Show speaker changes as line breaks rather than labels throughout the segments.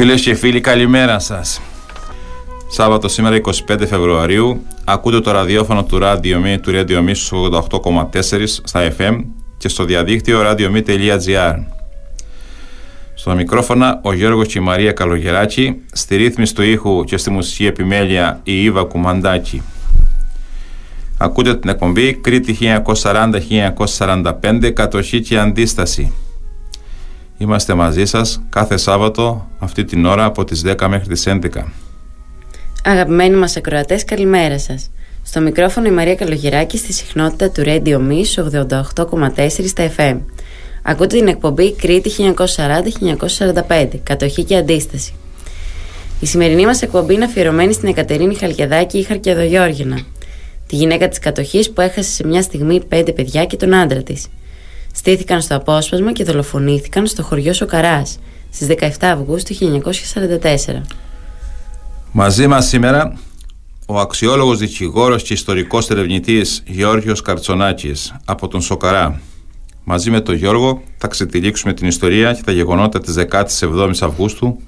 Φίλες και φίλοι καλημέρα σας. Σάββατο σήμερα 25 Φεβρουαρίου ακούτε το ραδιόφωνο του Radio Me του Radio Me στους 88,4 στα FM και στο διαδίκτυο radiome.gr. Στο μικρόφωνα ο Γιώργος και η Μαρία Καλογεράκη, στη ρύθμιση του ήχου και στη μουσική επιμέλεια η Ήβα Κουμαντάκη. Ακούτε την εκπομπή Κρήτη 1940-1945 Κατοχή και Αντίσταση. Είμαστε μαζί σας κάθε Σάββατο αυτή την ώρα από τις 10 μέχρι τις 11.
Αγαπημένοι μας ακροατές, καλημέρα σας. Στο μικρόφωνο η Μαρία Καλογεράκη στη συχνότητα του Radio Me 88,4 στα FM. Ακούτε την εκπομπή Κρήτη 1940-1945, Κατοχή και Αντίσταση. Η σημερινή μας εκπομπή είναι αφιερωμένη στην Εκατερίνη Χαλκιαδάκη ή Χαρκιαδογιώργινα, τη γυναίκα της κατοχής που έχασε σε μια στιγμή πέντε παιδιά και τον άντρα της. Στήθηκαν στο απόσπασμα και δολοφονήθηκαν στο χωριό Σοκαράς στις 17 Αυγούστου 1944.
Μαζί μας σήμερα ο αξιόλογος δικηγόρος και ιστορικός ερευνητής Γιώργος Καρτσονάκης από τον Σοκαρά. Μαζί με τον Γιώργο θα ξετυλίξουμε την ιστορία και τα γεγονότα της 17ης Αυγούστου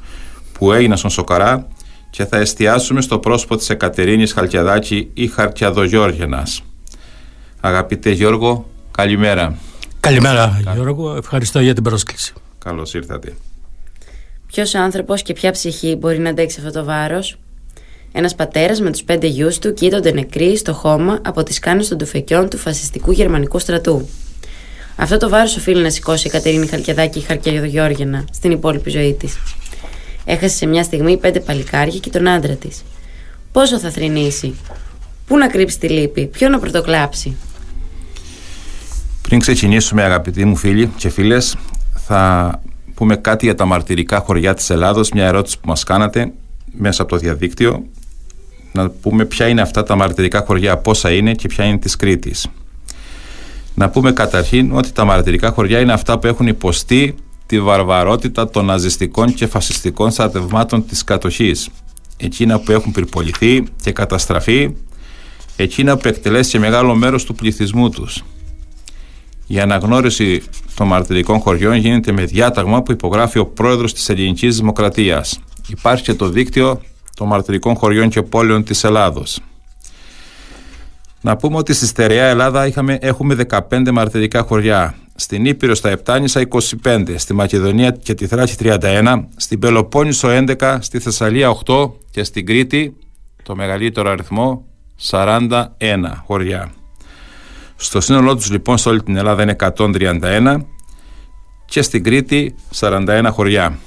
που έγιναν στον Σοκαρά και θα εστιάσουμε στο πρόσωπο της Εκατερίνης Χαλκιαδάκη ή Χαρκιαδογιώργενας. Αγαπητέ Γιώργο, καλημέρα.
Καλημέρα Γιώργο, ευχαριστώ για την πρόσκληση.
Καλώς ήρθατε.
Ποιος άνθρωπος και ποια ψυχή μπορεί να αντέξει αυτό το βάρος; Ένας πατέρας με τους πέντε γιους του κοίτονται νεκροί στο χώμα από τις κάνες των τουφεκιών του φασιστικού γερμανικού στρατού. Αυτό το βάρος οφείλει να σηκώσει η Κατερίνη Χαλκιαδάκη η Χαρκιαδογιώργινα στην υπόλοιπη ζωή της. Έχασε σε μια στιγμή πέντε παλικάρια και τον άντρα της. Πόσο θα θρυνήσει, Πού να κρύψει τη λύπη, Ποιο να πρωτοκλάψει;
Πριν ξεκινήσουμε αγαπητοί μου φίλοι και φίλες θα πούμε κάτι για τα μαρτυρικά χωριά της Ελλάδος. Μια ερώτηση που μας κάνατε μέσα από το διαδίκτυο. Να πούμε ποια είναι αυτά τα μαρτυρικά χωριά πόσα είναι και ποια είναι της Κρήτης. Να πούμε καταρχήν ότι τα μαρτυρικά χωριά είναι αυτά που έχουν υποστεί τη βαρβαρότητα των ναζιστικών και φασιστικών στρατευμάτων της κατοχής. Εκείνα που έχουν πυρποληθεί και καταστραφεί. Εκείνα που εκτελέσει μεγάλο μέρος του πληθυσμού τους η αναγνώριση των μαρτυρικών χωριών γίνεται με διάταγμα που υπογράφει ο πρόεδρος της Ελληνικής Δημοκρατίας. Υπάρχει και το δίκτυο των μαρτυρικών χωριών και πόλεων της Ελλάδος. Να πούμε ότι στη στερεά Ελλάδα είχαμε, έχουμε 15 μαρτυρικά χωριά. Στην Ήπειρο στα Επτάνησα 25, στη Μακεδονία και τη Θράκη 31, στην Πελοπόννησο 11, στη Θεσσαλία 8 και στην Κρήτη το μεγαλύτερο αριθμό 41 χωριά. Στο σύνολό τους λοιπόν σε όλη την Ελλάδα είναι 131 και στην Κρήτη 41 χωριά.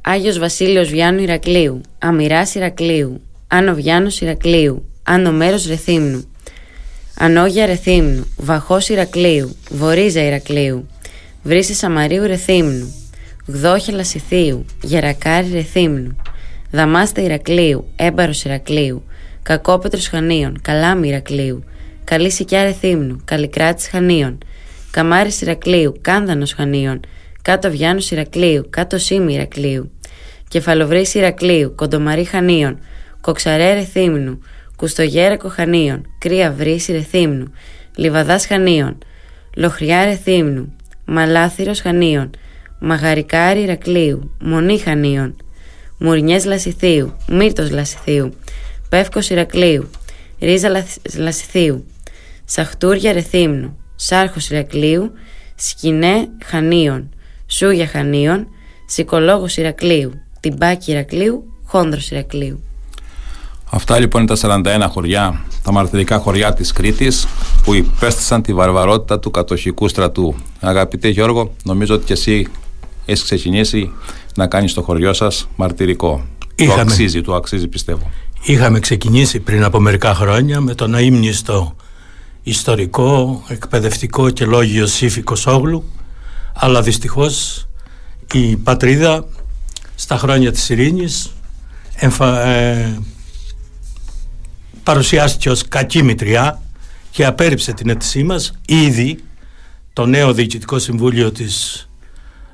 Άγιος Βασίλειος Βιάνου Ηρακλείου, Αμυράς Ηρακλείου, Άνω Βιάνος Ηρακλείου, Άνω Μέρος Ρεθύμνου, Ανόγια Ρεθύμνου, Βαχός Ηρακλείου, Βορίζα Ηρακλείου, Βρύσης Σαμαρίου Ρεθύμνου, Γδόχια Λασιθίου, Γερακάρι Ρεθύμνου, Δαμάστα Ηρακλείου, Έμπαρος Ηρακλείου, Κακόπετρος Χανίων, Καλάμι Ηρακλείου, Καλή Σικιά Ρεθύμνου, Καλλικράτη Χανίων, Καμάρι Ηρακλείου, Κάνδανος Χανίων, Κάτω Βιάνου Ηρακλείου, Κάτω Σίμη Ηρακλείου, Κεφαλοβρή Ηρακλείου, Κοντομαρί Χανίων, Κοξαρέ Ρεθύμνου, Κουστογέρακο Χανίων, Κρύα Βρύση Ρεθύμνου, Λιβαδάς Χανίων, Λοχριά Ρεθύμνου, Μαλάθυρος Χανίων, Μαγαρικάρι Ηρακλείου, Μονή Χανίων, Μουρνιές Λασιθίου, Μύρτος Λασιθίου, Πεύκος Ηρακλείου, Ρίζα Λασιθίου, Σαχτούρια Ρεθύμνου, Σάρχος Ηρακλείου, Σκηνέ Χανίων, Σούγια Χανίων, Σικολόγος Ηρακλείου, Τυμπάκι Ηρακλείου, Χόνδρος Ηρακλείου.
Αυτά λοιπόν είναι τα 41 χωριά, τα μαρτυρικά χωριά της Κρήτης που υπέστησαν τη βαρβαρότητα του κατοχικού στρατού. Αγαπητέ Γιώργο, νομίζω ότι και εσύ έχεις ξεκινήσει να κάνεις το χωριό σας μαρτυρικό. Είχαμε. Το αξίζει, το αξίζει πιστεύω.
Είχαμε ξεκινήσει πριν από μερικά χρόνια με τον αείμνηστο ιστορικό, εκπαιδευτικό και λόγιο Σύφη Σόγλου αλλά δυστυχώς η πατρίδα στα χρόνια της ειρήνης εμφα... ε, παρουσιάστηκε ως κακή μητριά και απέρριψε την αίτησή μας ήδη το νέο Διοικητικό Συμβούλιο της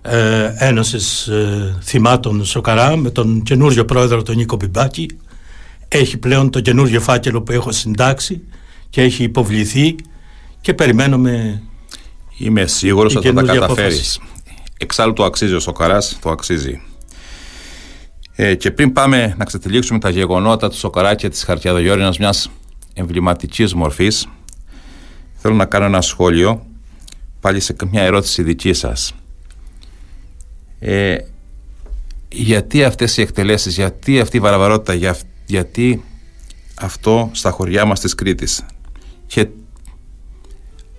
ε, Ένωσης ε, Θυμάτων Σοκαρά με τον καινούριο πρόεδρο τον Νίκο Πιμπάκη έχει πλέον το καινούριο φάκελο που έχω συντάξει και έχει υποβληθεί και περιμένουμε
Είμαι σίγουρος ότι θα τα καταφέρεις. Εξάλλου το αξίζει ο Σοκαράς, το αξίζει. Ε, και πριν πάμε να ξετυλίξουμε τα γεγονότα του Σοκαράκη της Χαρτιαδογιώρινας μιας εμβληματικής μορφής θέλω να κάνω ένα σχόλιο πάλι σε μια ερώτηση δική σας ε, γιατί αυτές οι εκτελέσεις γιατί αυτή η βαραβαρότητα για, γιατί αυτό στα χωριά μας της Κρήτης και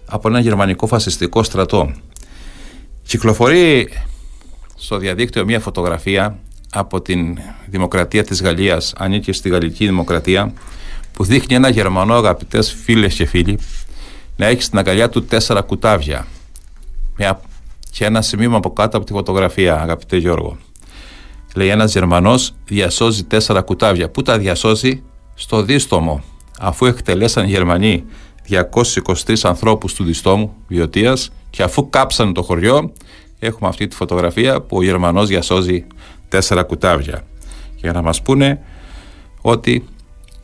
από ένα γερμανικό φασιστικό στρατό. Κυκλοφορεί στο διαδίκτυο μια φωτογραφία από την Δημοκρατία της Γαλλίας. Ανήκει στη Γαλλική Δημοκρατία που δείχνει ένα Γερμανό αγαπητές φίλες και φίλοι να έχει στην αγκαλιά του τέσσερα κουτάβια. Και ένα σημείο από κάτω από τη φωτογραφία αγαπητέ Γιώργο λέει ένας Γερμανός διασώζει τέσσερα κουτάβια που τα διασώζει; Στο δίστομο. Αφού εκτελέσαν οι Γερμανοί 223 ανθρώπους του διστόμου βιωτίας και αφού κάψαν το χωριό έχουμε αυτή τη φωτογραφία που ο Γερμανός διασώζει τέσσερα κουτάβια. Για να μας πούνε ότι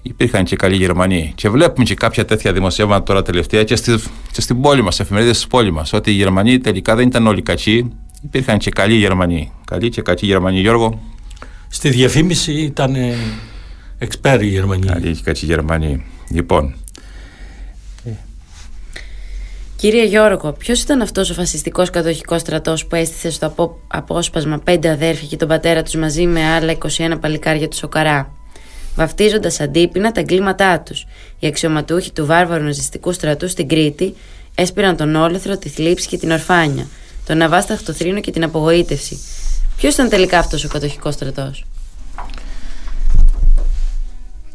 υπήρχαν και καλοί Γερμανοί. Και βλέπουμε και κάποια τέτοια δημοσιεύματα τώρα τελευταία και, στη, και στην πόλη μας, εφημερίδες της πόλης μας, ότι οι Γερμανοί τελικά δεν ήταν όλοι κακοί, υπήρχαν και καλοί Γερμανοί. Καλοί και κακοί Γερμανοί, Γιώργο.
Στη διαφήμιση ήταν εξπέρι οι Γερμανοί.
Καλοί και κακοί Γερμανοί. Λοιπόν.
Κύριε Γιώργο, ποιος ήταν αυτός ο φασιστικός κατοχικός στρατός που έστησε στο απόσπασμα πέντε αδέρφια και τον πατέρα τους μαζί με άλλα 21 παλικάρια του Σοκαρά βαφτίζοντας αντίπεινα τα εγκλήματά τους. Οι αξιωματούχοι του βάρβαρου ναζιστικού στρατού στην Κρήτη έσπηραν τον όλεθρο, τη θλίψη και την ορφάνια, τον αβάσταχτο θρήνο και την απογοήτευση. Ποιος ήταν τελικά αυτός ο κατοχικός στρατός,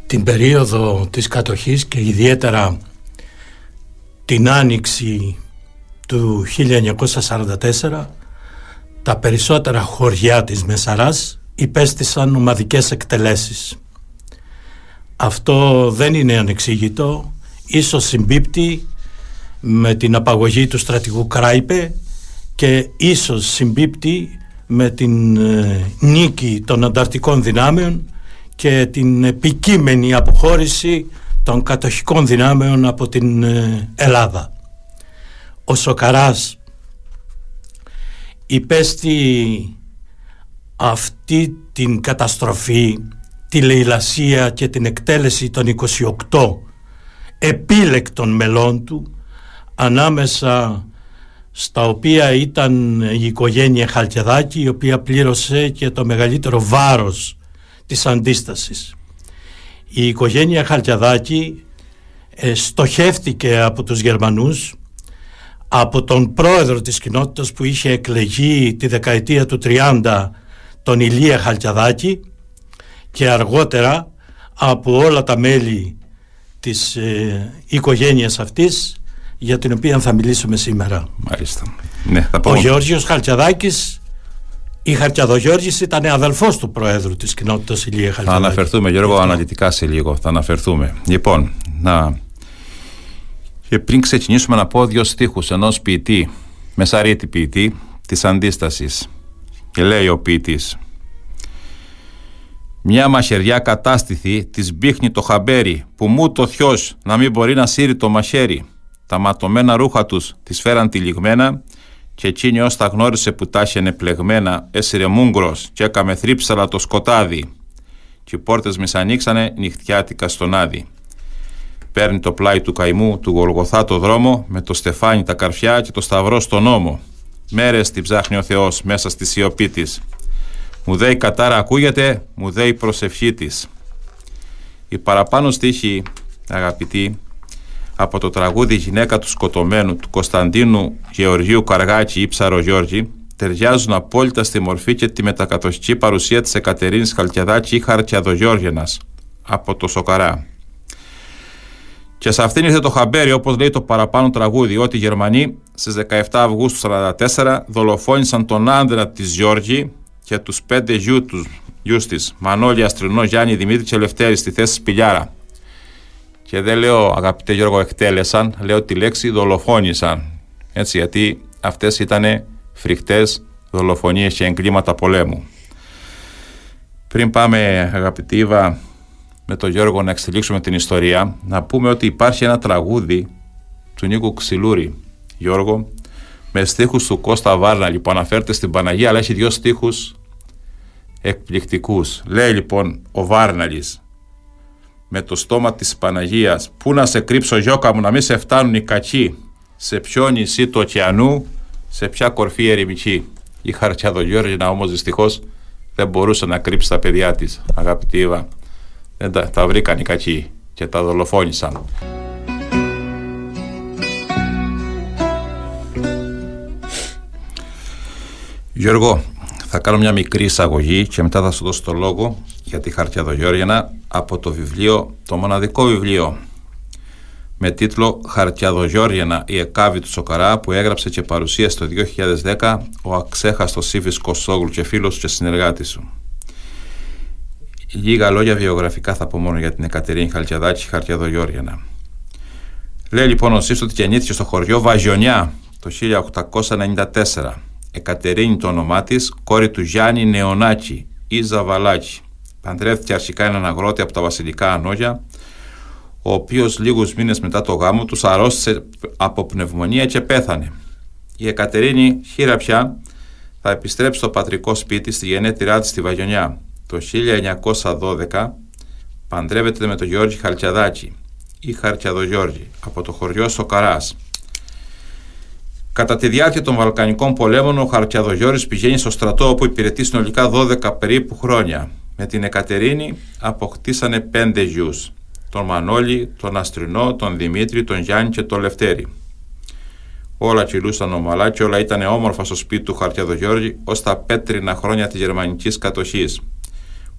Την περίοδο της κατοχής και ιδιαίτερα την άνοιξη του 1944 τα περισσότερα χωριά της Μεσαράς υπέστησαν ομαδικές εκτελέσεις. Αυτό δεν είναι ανεξήγητο, ίσως συμπίπτει με την απαγωγή του στρατηγού Κράιπε και ίσως συμπίπτει με την ε, νίκη των ανταρτικών δυνάμεων και την επικείμενη αποχώρηση των κατοχικών δυνάμεων από την ε, Ελλάδα. Ο Σοκαράς υπέστη αυτή την καταστροφή τη λαιλασία και την εκτέλεση των 28 επίλεκτων μελών του ανάμεσα στα οποία ήταν η οικογένεια Χαλκιαδάκη η οποία πλήρωσε και το μεγαλύτερο βάρος της αντίστασης. Η οικογένεια Χαλκιαδάκη ε, στοχεύτηκε από τους Γερμανούς από τον πρόεδρο της κοινότητας που είχε εκλεγεί τη δεκαετία του 30 τον Ηλία Χαλκιαδάκη και αργότερα από όλα τα μέλη της ε, οικογένειας αυτής για την οποία θα μιλήσουμε σήμερα.
Μάλιστα. Ναι,
Ο Γεώργιος Χαλκιαδάκης η Χαλκιαδογιώργης ήταν αδελφός του Προέδρου της κοινότητας Ηλία Χαλκιαδάκη.
Θα αναφερθούμε Γιώργο αναλυτικά σε λίγο. Θα αναφερθούμε. Λοιπόν, να... Και πριν ξεκινήσουμε να πω δύο στίχους ενός ποιητή, μεσαρίτης ποιητή, της αντίστασης. Και λέει ο ποιητής μια μαχαιριά κατάστηθη της μπήχνει το χαμπέρι, που μου το θιό να μην μπορεί να σύρει το μαχαίρι. Τα ματωμένα ρούχα τους τη φέραν τυλιγμένα, και εκείνη ως τα γνώρισε που τα είχε πλεγμένα, έσυρε μούγκρος και έκαμε θρύψαλα το σκοτάδι. Και οι πόρτες μεσανοίξανε νυχτιάτικα στον άδει. Παίρνει το πλάι του καημού, του γολγοθά το δρόμο, με το στεφάνι τα καρφιά και το σταυρό στον νόμο. Μέρες την ψάχνει ο Θεός μέσα στη σιωπή της. Μου δέει κατάρα ακούγεται, μου δέει προσευχή της. Η παραπάνω στίχη, αγαπητοί, από το τραγούδι «Γυναίκα του σκοτωμένου» του Κωνσταντίνου Γεωργίου Καργάκη ή Ψαρο Γιώργη ταιριάζουν απόλυτα στη μορφή και τη μετακατοχική παρουσία της Εκατερίνης Χαλκιαδάκη ή Χαρκιαδογιώργενας από το Σοκαρά. Και σε αυτήν ήρθε το χαμπέρι, όπως λέει το παραπάνω τραγούδι, ότι οι Γερμανοί στις 17 Αυγούστου 1944 δολοφόνησαν τον άντρα της Γιώργη και τους πέντε γιου τους γιους της, Μανώλη, Αστρινό, Γιάννη, Δημήτρη και Λευτέρη στη θέση Σπηλιάρα. Και δεν λέω αγαπητέ Γιώργο εκτέλεσαν, λέω τη λέξη δολοφόνησαν. Έτσι, γιατί αυτές ήταν φρικτές δολοφονίες και εγκλήματα πολέμου. Πριν πάμε αγαπητή Ήβα με τον Γιώργο να εξελίξουμε την ιστορία, να πούμε ότι υπάρχει ένα τραγούδι του Νίκου Ξυλούρη, Γιώργο, με στίχους του Κώστα Βάρνα, λοιπόν αναφέρεται στην Παναγία, αλλά έχει δύο στίχους εκπληκτικούς. Λέει λοιπόν ο Βάρναλης με το στόμα της Παναγίας «Πού να σε κρύψω γιώκα μου να μην σε φτάνουν οι κακοί, σε ποιο νησί του ωκεανού, σε ποια κορφή ερημική». Η Χαρτσιαδογιώργινα όμως δυστυχώς δεν μπορούσε να κρύψει τα παιδιά της, αγαπητή Ήβα. Δεν τα, τα βρήκαν οι κακοί και τα δολοφόνησαν. Γιώργο, θα κάνω μια μικρή εισαγωγή και μετά θα σου δώσω το λόγο για τη Χαρτιαδογιώργινα από το βιβλίο, το μοναδικό βιβλίο με τίτλο «Χαρτιαδογιώργινα η Εκάβη του Σοκαρά» που έγραψε και παρουσίασε το 2010 ο αξέχαστος Σίβης Κοσόγλου και φίλος σου και συνεργάτης σου. Λίγα λόγια βιογραφικά θα πω μόνο για την Εκατερίνη Χαλκιαδάκη Χαρτιαδογιώργινα. Λέει λοιπόν ο Σύστο ότι γεννήθηκε στο χωριό Βαζιονιά το 1894 Εκατερίνη το όνομά της, κόρη του Γιάννη Νεονάκη ή Ζαβαλάκη. Παντρεύτηκε αρχικά έναν αγρότη από τα βασιλικά Ανόγια, ο οποίος λίγους μήνες μετά το γάμο τους αρρώστησε από πνευμονία και πέθανε. Η Εκατερίνη χείρα πια θα επιστρέψει στο πατρικό σπίτι στη γενέτειρά της στη Βαγιονιά. Το 1912 παντρεύεται με τον Γιώργη Χαλκιαδάκη ή Χαρκιαδογιώργη από το χωριό Σοκαράς Κατά τη διάρκεια των Βαλκανικών πολέμων, ο Χαρκιαδογιώρης πηγαίνει στο στρατό όπου υπηρετεί συνολικά 12 περίπου χρόνια. Με την Εκατερίνη αποκτήσανε πέντε γιους. Τον Μανώλη, τον Αστρινό, τον Δημήτρη, τον Γιάννη και τον Λευτέρη. Όλα κυλούσαν ομαλά και όλα ήταν όμορφα στο σπίτι του Χαρκιαδογιώργη ως τα πέτρινα χρόνια της γερμανικής κατοχής,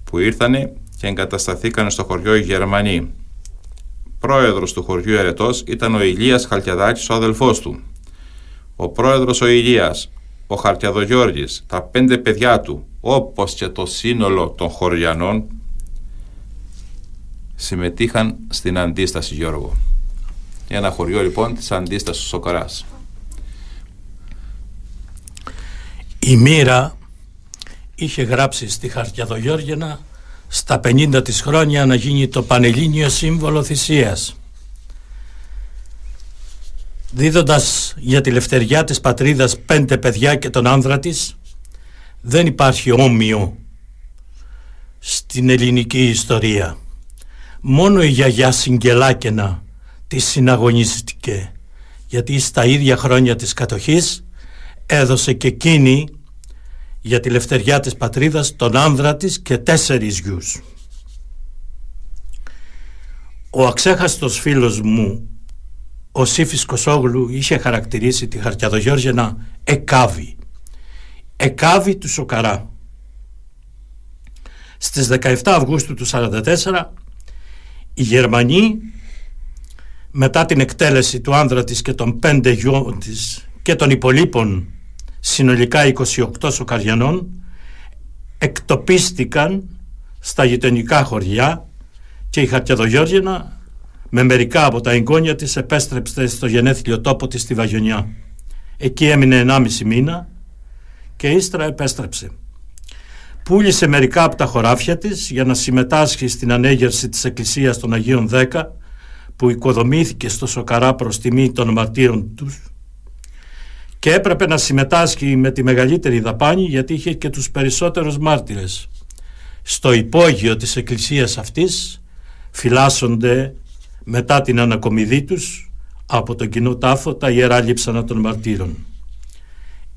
που ήρθανε και εγκατασταθήκαν στο χωριό οι Γερμανοί. Πρόεδρος του χωριού Ερετό ήταν ο Ηλίας Χαλκιαδάκης, ο αδελφός του. Ο πρόεδρος ο Ηλίας, ο Χαρτιαδογιώργης, τα πέντε παιδιά του, όπως και το σύνολο των χωριανών, συμμετείχαν στην αντίσταση Γιώργο. Ένα χωριό λοιπόν της αντίστασης Σοκαράς.
Η μοίρα είχε γράψει στη Χαρτιαδογιώργινα στα 50 της χρόνια να γίνει το Πανελλήνιο Σύμβολο Θυσίας δίδοντας για τη λευτεριά της πατρίδας πέντε παιδιά και τον άνδρα της δεν υπάρχει όμοιο στην ελληνική ιστορία μόνο η γιαγιά Συγκελάκαινα τη συναγωνίστηκε γιατί στα ίδια χρόνια της κατοχής έδωσε και εκείνη για τη λευτεριά της πατρίδας τον άνδρα της και τέσσερις γιους. Ο αξέχαστος φίλος μου ο Σύφης Κοσόγλου είχε χαρακτηρίσει τη Χαρτιαδογιώργινα εκάβη. Εκάβη του Σοκαρά. Στις 17 Αυγούστου του 1944 οι Γερμανοί μετά την εκτέλεση του άνδρα της και των πέντε γιών της και των υπολείπων συνολικά 28 Σοκαριανών εκτοπίστηκαν στα γειτονικά χωριά και η Χαρτιαδογιώργινα με μερικά από τα εγγόνια της επέστρεψε στο γενέθλιο τόπο της στη Βαγιονιά. Εκεί έμεινε 1,5 μήνα και ύστερα επέστρεψε. Πούλησε μερικά από τα χωράφια της για να συμμετάσχει στην ανέγερση της Εκκλησίας των Αγίων Δέκα που οικοδομήθηκε στο Σοκαρά προς τιμή των μαρτύρων τους και έπρεπε να συμμετάσχει με τη μεγαλύτερη δαπάνη γιατί είχε και τους περισσότερους μάρτυρες. Στο υπόγειο της εκκλησίας αυτής φυλάσσονται μετά την ανακομιδή τους από τον κοινό τάφο τα ιερά λείψανα των μαρτύρων.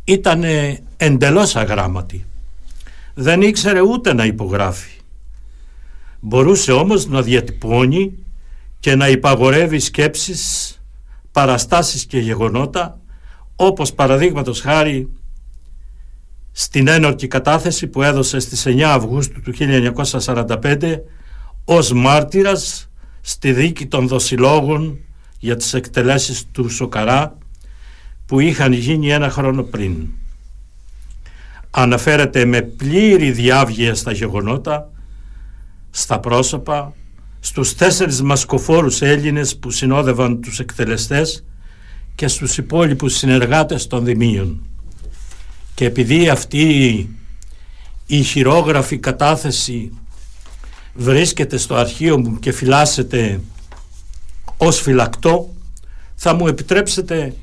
Ήτανε εντελώς αγράμματη. Δεν ήξερε ούτε να υπογράφει. Μπορούσε όμως να διατυπώνει και να υπαγορεύει σκέψεις, παραστάσεις και γεγονότα όπως παραδείγματος χάρη στην ένορκη κατάθεση που έδωσε στις 9 Αυγούστου του 1945 ως μάρτυρας στη δίκη των δοσιλόγων για τις εκτελέσεις του Σοκαρά που είχαν γίνει ένα χρόνο πριν. Αναφέρεται με πλήρη διάβγεια στα γεγονότα, στα πρόσωπα, στους τέσσερις μασκοφόρους Έλληνες που συνόδευαν τους εκτελεστές και στους υπόλοιπους συνεργάτες των Δημίων. Και επειδή αυτή η χειρόγραφη κατάθεση βρίσκεται στο αρχείο μου και φυλάσσεται ως φυλακτό θα μου επιτρέψετε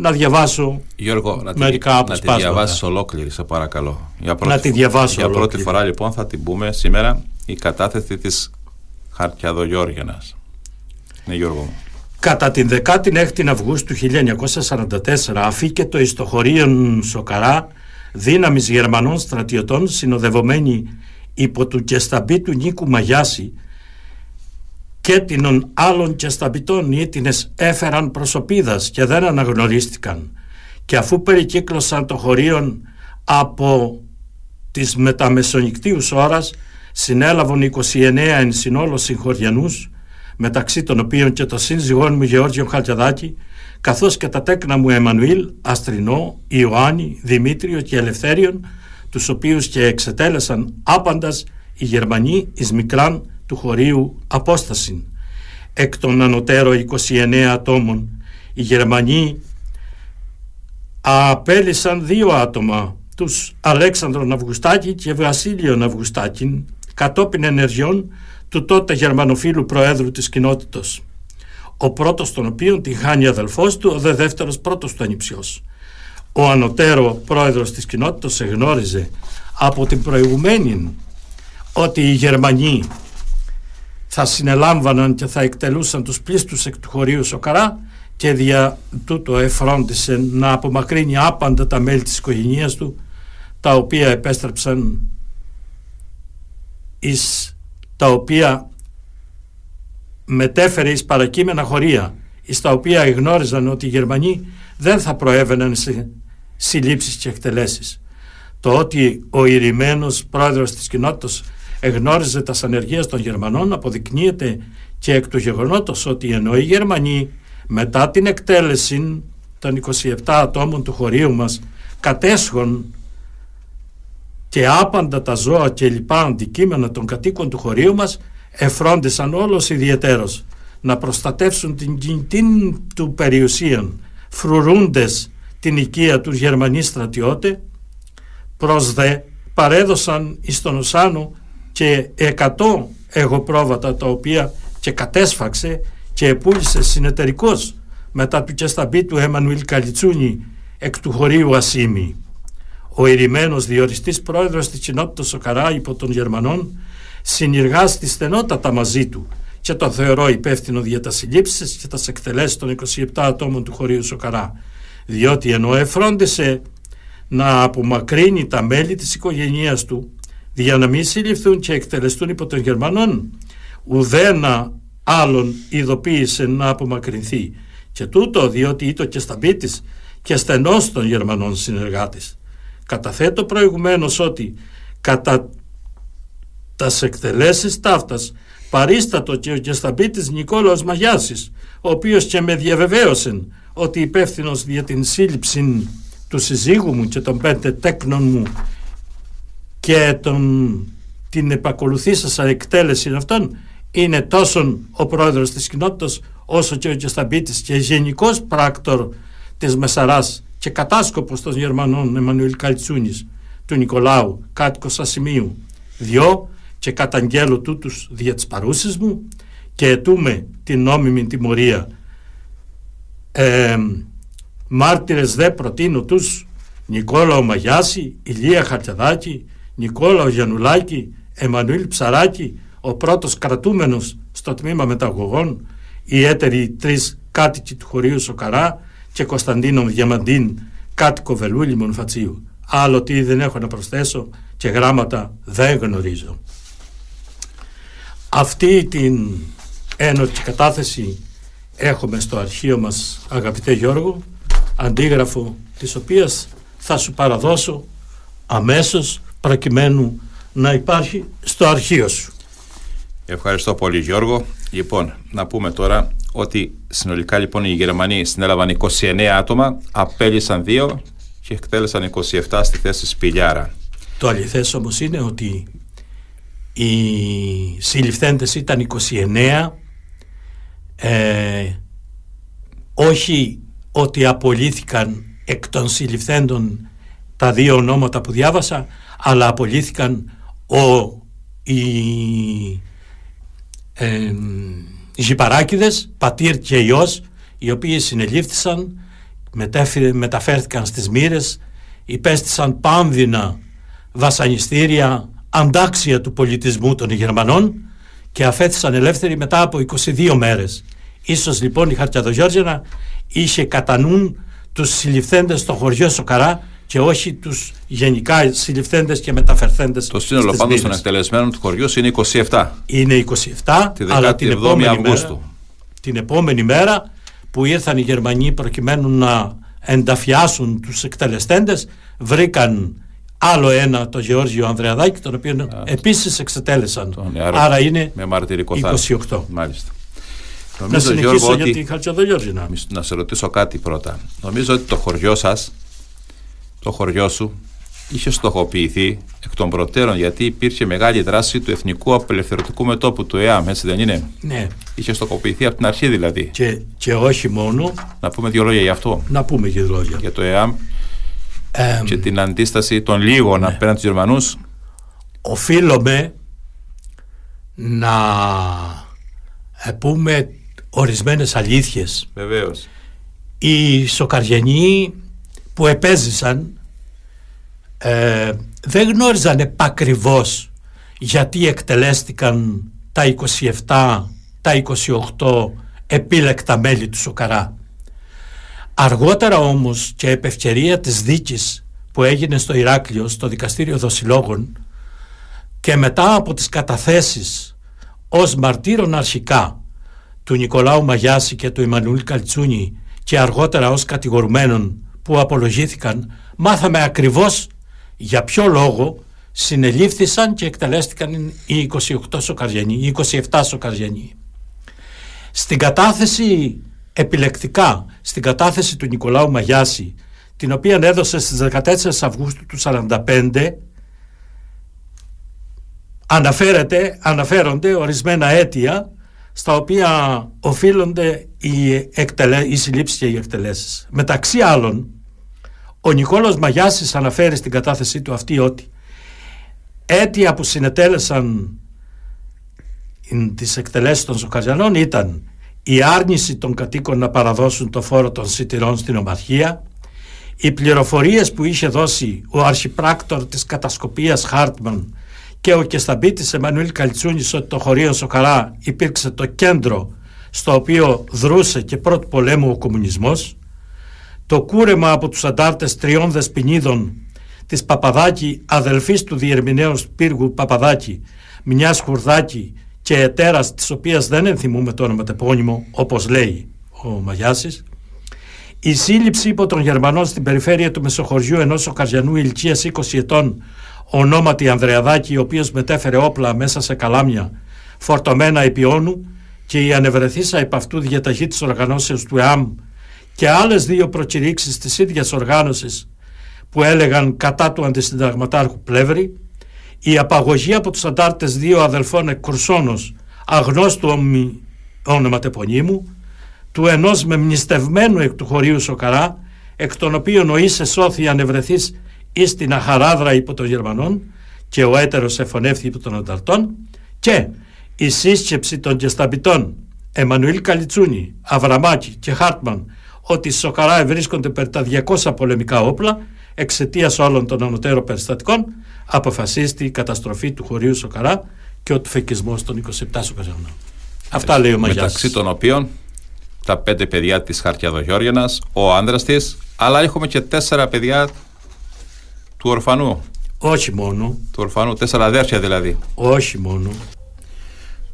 να διαβάσω
Γιώργο, να
μερικά
τη, να τη διαβάσεις ολόκληρη, σε παρακαλώ.
Για πρώτη, να τη διαβάσω
Για πρώτη φορά λοιπόν θα την πούμε σήμερα η κατάθεση της Χαρτιαδογιώργιανας. Ναι Γιώργο μου.
Κατά την 16η Αυγούστου 1944 αφήκε το ιστοχωρίον Σοκαρά δύναμης Γερμανών στρατιωτών συνοδευομένη υπό του του Νίκου Μαγιάση και την άλλων κεσταμπιτών ήτινες έφεραν προσωπίδας και δεν αναγνωρίστηκαν. Και αφού περικύκλωσαν το χωρίον από τις μεταμεσονικτίους ώρας συνέλαβαν 29 εν συνόλο συγχωριανούς μεταξύ των οποίων και το σύζυγό μου Γεώργιο Χαλτιαδάκη καθώς και τα τέκνα μου Εμμανουήλ, Αστρινό, Ιωάννη, Δημήτριο και Ελευθέριον τους οποίους και εξετέλεσαν άπαντας οι Γερμανοί εις μικράν του χωρίου απόσταση. Εκ των ανωτέρω 29 ατόμων οι Γερμανοί απέλησαν δύο άτομα τους Αλέξανδρο Ναυγουστάκη και Βασίλειο Ναυγουστάκη κατόπιν ενεργειών του τότε γερμανοφίλου προέδρου της κοινότητας. Ο πρώτος των οποίων τη χάνει αδελφός του, ο δε δεύτερος πρώτος του ανιψιός. Ο ανωτέρω πρόεδρος της κοινότητας εγνώριζε από την προηγουμένη ότι οι Γερμανοί θα συνελάμβαναν και θα εκτελούσαν τους πλήστους εκ του χωρίου Σοκαρά και δια τούτο εφρόντισε να απομακρύνει άπαντα τα μέλη της οικογένειας του τα οποία επέστρεψαν εις τα οποία μετέφερε εις παρακείμενα χωρία εις τα οποία εγνώριζαν ότι οι Γερμανοί δεν θα προέβαιναν σε συλλήψεις και εκτελέσεις. Το ότι ο ηρημένος πρόεδρος της κοινότητας εγνώριζε τα ανεργίες των Γερμανών αποδεικνύεται και εκ του γεγονότος ότι ενώ οι Γερμανοί μετά την εκτέλεση των 27 ατόμων του χωρίου μας κατέσχον και άπαντα τα ζώα και λοιπά αντικείμενα των κατοίκων του χωρίου μας εφρόντισαν όλος ιδιαιτέρως να προστατεύσουν την κινητή του περιουσία φρουρούντες την οικία τους Γερμανοί στρατιώτε. Προς δε παρέδωσαν εις τον Οσάνο και εκατό εγωπρόβατα τα οποία και κατέσφαξε και επούλησε συνεταιρικός μετά του και του Εμμανουήλ Καλιτσούνη εκ του χωρίου Ασίμη. Ο ηρημένος διοριστής πρόεδρος της κοινότητας Σοκαρά υπό των Γερμανών συνεργάστη στενότατα μαζί του και το θεωρώ υπεύθυνο για τα συλλήψεις και τα εκτελέσεις των 27 ατόμων του χωρίου Σοκαρά διότι ενώ εφρόντισε να απομακρύνει τα μέλη της οικογένειας του για να μην συλληφθούν και εκτελεστούν υπό των Γερμανών ουδένα άλλον ειδοποίησε να απομακρυνθεί. Και τούτο διότι ήτο και σταμπίτης και στενός των Γερμανών συνεργάτης. Καταθέτω προηγουμένως ότι κατά τας εκτελέσεις ταύτας παρίστατο και ο Κεσταμπίτης Νικόλαος Μαγιάσης ο οποίος και με διαβεβαίωσε ότι υπεύθυνος για την σύλληψη του συζύγου μου και των πέντε τέκνων μου και τον, την επακολουθήσασα εκτέλεση αυτών είναι τόσο ο πρόεδρος της κοινότητας όσο και ο Κεσταμπίτης και γενικός πράκτορ της Μεσαράς και κατάσκοπος των Γερμανών Εμμανουήλ Καλτσούνης του Νικολάου κάτοικος Ασημίου διό και καταγγέλω τούτους δια της παρούσης μου και ετούμε την νόμιμη τιμωρία. Ε, μάρτυρες δε προτείνω τους Νικόλαο Μαγιάση, Ηλία Χαρτιαδάκη, Νικόλαο Γιαννουλάκη, Εμμανουήλ Ψαράκη, ο πρώτος κρατούμενος στο τμήμα μεταγωγών, οι έτεροι τρεις κάτοικοι του χωρίου Σοκαρά και Κωνσταντίνο Διαμαντίν, κάτοικο Βελούλη Μονφατσίου. Άλλο τι δεν έχω να προσθέσω και γράμματα δεν γνωρίζω. Αυτή την ένορκη κατάθεση έχουμε στο αρχείο μας αγαπητέ Γιώργο αντίγραφο της οποίας θα σου παραδώσω αμέσως προκειμένου να υπάρχει στο αρχείο σου.
Ευχαριστώ πολύ Γιώργο. Λοιπόν, να πούμε τώρα ότι συνολικά λοιπόν οι Γερμανοί συνέλαβαν 29 άτομα, απέλησαν δύο και εκτέλεσαν 27 στη θέση Σπηλιάρα.
Το αληθές όμως είναι ότι οι συλληφθέντες ήταν 29 ε, όχι ότι απολύθηκαν εκ των συλληφθέντων τα δύο ονόματα που διάβασα αλλά απολύθηκαν ο, οι ε, γυπαράκηδες, πατήρ και ιός οι οποίοι συνελήφθησαν μεταφέρθηκαν στις μοίρες, υπέστησαν πάνδυνα βασανιστήρια, αντάξια του πολιτισμού των Γερμανών και αφέθησαν ελεύθεροι μετά από 22 μέρες. Ίσως λοιπόν η Χαρτιαδογιώργινα είχε κατά νου τους συλληφθέντες στο χωριό Σοκαρά και όχι τους γενικά συλληφθέντες και μεταφερθέντες
Το σύνολο πάντως των εκτελεσμένων του χωριού είναι 27.
Είναι 27,
Τη
αλλά την επόμενη,
Αυγούστου.
μέρα, την επόμενη μέρα που ήρθαν οι Γερμανοί προκειμένου να ενταφιάσουν τους εκτελεστέντες βρήκαν άλλο ένα, το Γεώργιο Ανδρεαδάκη, τον οποίο επίσης εξετέλεσαν.
Τον νεαρό.
Άρα είναι
Με μαρτυρικό θάρρος.
28.
Μάλιστα.
Να
Νομίζω, Γιώργο,
συνεχίσω για
ότι...
την Χαλτσοδογιώργινα.
Να σε ρωτήσω κάτι πρώτα. Νομίζω ότι το χωριό σας, το χωριό σου, είχε στοχοποιηθεί εκ των προτέρων γιατί υπήρχε μεγάλη δράση του Εθνικού Απελευθερωτικού Μετώπου του ΕΑΜ, έτσι δεν είναι;
Ναι,
Είχε στοχοποιηθεί από την αρχή δηλαδή.
και, και όχι μόνο,
Να πούμε δύο λόγια γι' αυτό.
να πούμε και λόγια.
Για το ΕΑΜ
Ε,
και την αντίσταση των λίγων απέναντι στους Γερμανούς.
οφείλουμε να ε, πούμε ορισμένες αλήθειες.
Βεβαίως.
Οι Σοκαριανοί που επέζησαν ε, δεν γνώριζαν επακριβώς γιατί εκτελέστηκαν τα 27, τα 28 επίλεκτα μέλη του Σοκαρά. Αργότερα όμως και επ' ευκαιρία της δίκης που έγινε στο Ηράκλειο, στο δικαστήριο Δοσιλόγων και μετά από τις καταθέσεις ως μαρτύρων αρχικά του Νικολάου Μαγιάση και του Ιμανουήλ Καλτσούνη και αργότερα ως κατηγορουμένων που απολογήθηκαν μάθαμε ακριβώς για ποιο λόγο συνελήφθησαν και εκτελέστηκαν οι 28 Σοκαριανοί, οι 27 Σοκαριανοί. Στην κατάθεση επιλεκτικά, στην κατάθεση του Νικολάου Μαγιάση, την οποία έδωσε στις 14 Αυγούστου του 1945, αναφέρεται, αναφέρονται ορισμένα αίτια στα οποία οφείλονται οι, εκτελέ, οι συλλήψεις και οι εκτελέσεις. Μεταξύ άλλων, ο Νικόλος Μαγιάσης αναφέρει στην κατάθεσή του αυτή ότι αίτια που συνετέλεσαν τις εκτελέσεις των Σοκαριανών ήταν η άρνηση των κατοίκων να παραδώσουν το φόρο των σιτηρών στην ομαρχία, οι πληροφορίες που είχε δώσει ο αρχιπράκτορ της κατασκοπίας Χάρτμαν και ο Κεσταμπίτης Εμμανουήλ Καλτσούνης ότι το χωρίο Σοκαρά υπήρξε το κέντρο στο οποίο δρούσε και πρώτου πολέμου ο κομμουνισμός, το κούρεμα από τους αντάρτες τριών δεσποινίδων της Παπαδάκη, αδελφής του διερμηνέως πύργου Παπαδάκη, μιας Χουρδάκη και ετέρας της οποίας δεν ενθυμούμε το όνομα τεπώνυμο όπως λέει ο Μαγιάσης, η σύλληψη υπό των Γερμανών στην περιφέρεια του Μεσοχωριού ενός Οκαριανού ηλικίας 20 ετών ονόματι Ανδρεαδάκη, ο οποίος μετέφερε όπλα μέσα σε καλάμια φορτωμένα επί όνου και η ανεβρεθήσα επ' αυτού διαταγή της οργανώσεως του ΕΑΜ και άλλες δύο προκηρύξεις της ίδιας οργάνωσης που έλεγαν κατά του αντισυνταγματάρχου Πλεύρη, η απαγωγή από τους αντάρτες δύο αδελφών εκκουρσόνος αγνώστου ομι, ονοματεπωνύμου, του ενός μεμνηστευμένου εκ του χωρίου Σοκαρά, εκ των οποίων ο Ίσε σώθη ανεβρεθής εις την αχαράδρα υπό των Γερμανών και ο έτερος εφωνεύθη υπό των ανταρτών και η σύσκεψη των κεσταμπιτών Εμμανουήλ Καλιτσούνη, Αβραμάκη και Χάρτμαν ότι οι Σοκαρά βρίσκονται περί τα 200 πολεμικά όπλα εξαιτίας όλων των ανωτέρων περιστατικών αποφασίστη η καταστροφή του χωρίου Σοκαρά και ο τουφεκισμός των 27 Σοκαριανών. Αυτά λέει ο Μαγιάς.
Μεταξύ των οποίων τα πέντε παιδιά της Χαρτιαδογιώργιανας, ο άνδρας της, αλλά έχουμε και τέσσερα παιδιά του ορφανού.
Όχι μόνο,
Του ορφανού, τέσσερα αδέρφια δηλαδή.
όχι μόνο.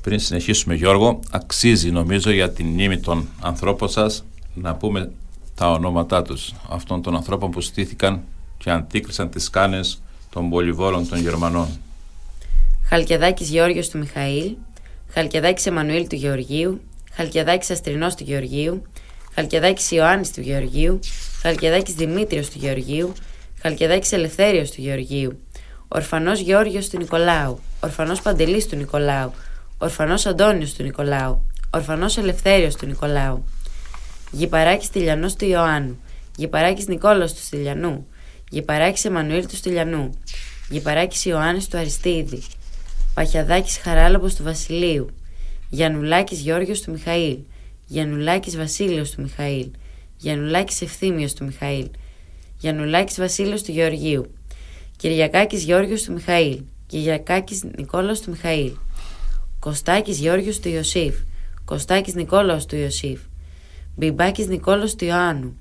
Πριν συνεχίσουμε Γιώργο, αξίζει νομίζω για την μνήμη των ανθρώπων σας να πούμε τα ονόματά τους αυτών των ανθρώπων που στήθηκαν και αντίκρισαν τις σκάνες των πολυβόλων των Γερμανών.
Χαλκιαδάκης Γεώργιος του Μιχαήλ, Χαλκιαδάκης Εμμανουήλ του Γεωργίου, Χαλκιαδάκης Αστρινός του Γεωργίου, Χαλκιαδάκης Ιωάννης του Γεωργίου, Χαλκιαδάκης Δημήτριος του Γεωργίου, Χαλκιαδάκης Ελευθέριος του Γεωργίου, Ορφανός Γεώργιος του Νικολάου, Ορφανός Παντελής του Νικολάου, Ορφανός Αντώνιος του Νικολάου, Ορφανός Ελευθέριος του Νικολάου, Γυπαράκης Τηλιανός του Ιωάννου, Γυπαράκης Νικόλαος του Στυλιανού, Γυπαράκης Εμμανουήλ του Στυλιανού, Γυπαράκης Ιωάννης του Αριστίδη, Παχιαδάκης Χαράλαμπος του Βασιλείου, Γιαννουλάκης Γιώργιος του Μιχαήλ, Γιαννουλάκης Βασίλειος του Μιχαήλ, Γιαννουλάκης Ευθύμιος του Μιχαήλ, Γιαννουλάκης Βασίλειος του Γεωργίου, Κυριακάκης Γιώργιος του Μιχαήλ, Κυριακάκης Νικόλαος του Μιχαήλ, Κωστάκης Γιώργιος του Ιωσήφ, Κωστάκης Νικόλαος του Ιωσήφ, Μπιμπάκης Νικόλαος του Ιωάννου,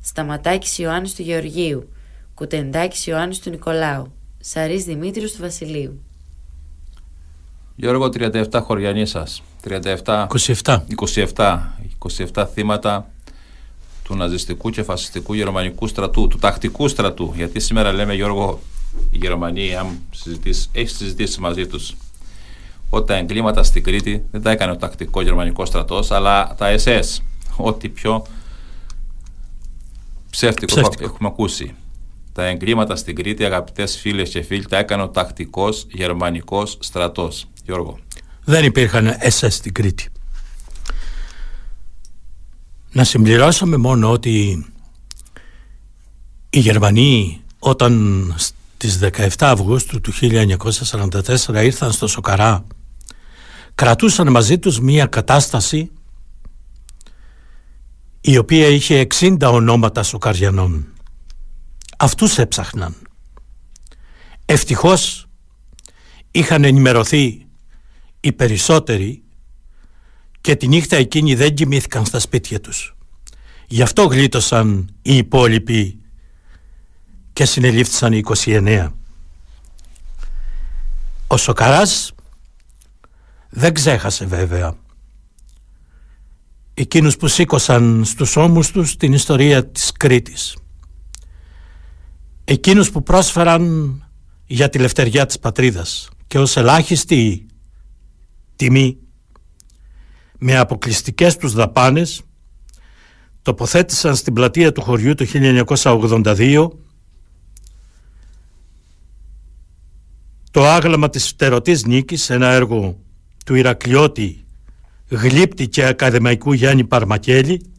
Σταματάκης Ιωάννης του Γεωργίου, Κουτεντάκης Ιωάννης του Νικολάου, Σαρής Δημήτριος του Βασιλείου.
Γιώργο, 37 χωριανοί σα. 37.
27.
27. 27 θύματα του ναζιστικού και φασιστικού γερμανικού στρατού, του τακτικού στρατού. Γιατί σήμερα λέμε, Γιώργο, οι Γερμανοί, αν έχεις συζητήσει μαζί τους ότι τα εγκλήματα στην Κρήτη δεν τα έκανε ο τακτικό γερμανικός στρατός, αλλά τα SS. Ό,τι πιο ψεύτικο, ψεύτικο. έχουμε ακούσει. Τα εγκλήματα στην Κρήτη, αγαπητές φίλες και φίλοι, τα έκανε ο τακτικός γερμανικός στρατός. Γιώργο.
Δεν υπήρχαν SS στην Κρήτη. Να συμπληρώσουμε μόνο ότι οι Γερμανοί όταν στις 17 Αυγούστου του 1944 ήρθαν στο Σοκαρά κρατούσαν μαζί τους μία κατάσταση η οποία είχε 60 ονόματα Σοκαριανών. Αυτούς έψαχναν. Ευτυχώς είχαν ενημερωθεί οι περισσότεροι και τη νύχτα εκείνη δεν κοιμήθηκαν στα σπίτια τους. Γι' αυτό γλίτωσαν οι υπόλοιποι και συνελήφθησαν οι 29. Ο Σοκαράς δεν ξέχασε βέβαια εκείνους που σήκωσαν στους ώμους τους την ιστορία της Κρήτης. Εκείνους που πρόσφεραν για τη λευτεριά της πατρίδας και ως ελάχιστη τιμή με αποκλειστικές τους δαπάνες τοποθέτησαν στην πλατεία του χωριού το 1982 το άγλαμα της φτερωτής νίκης, ένα έργο του Ηρακλειώτη γλύπτη και ακαδημαϊκού Γιάννη Παρμακέλη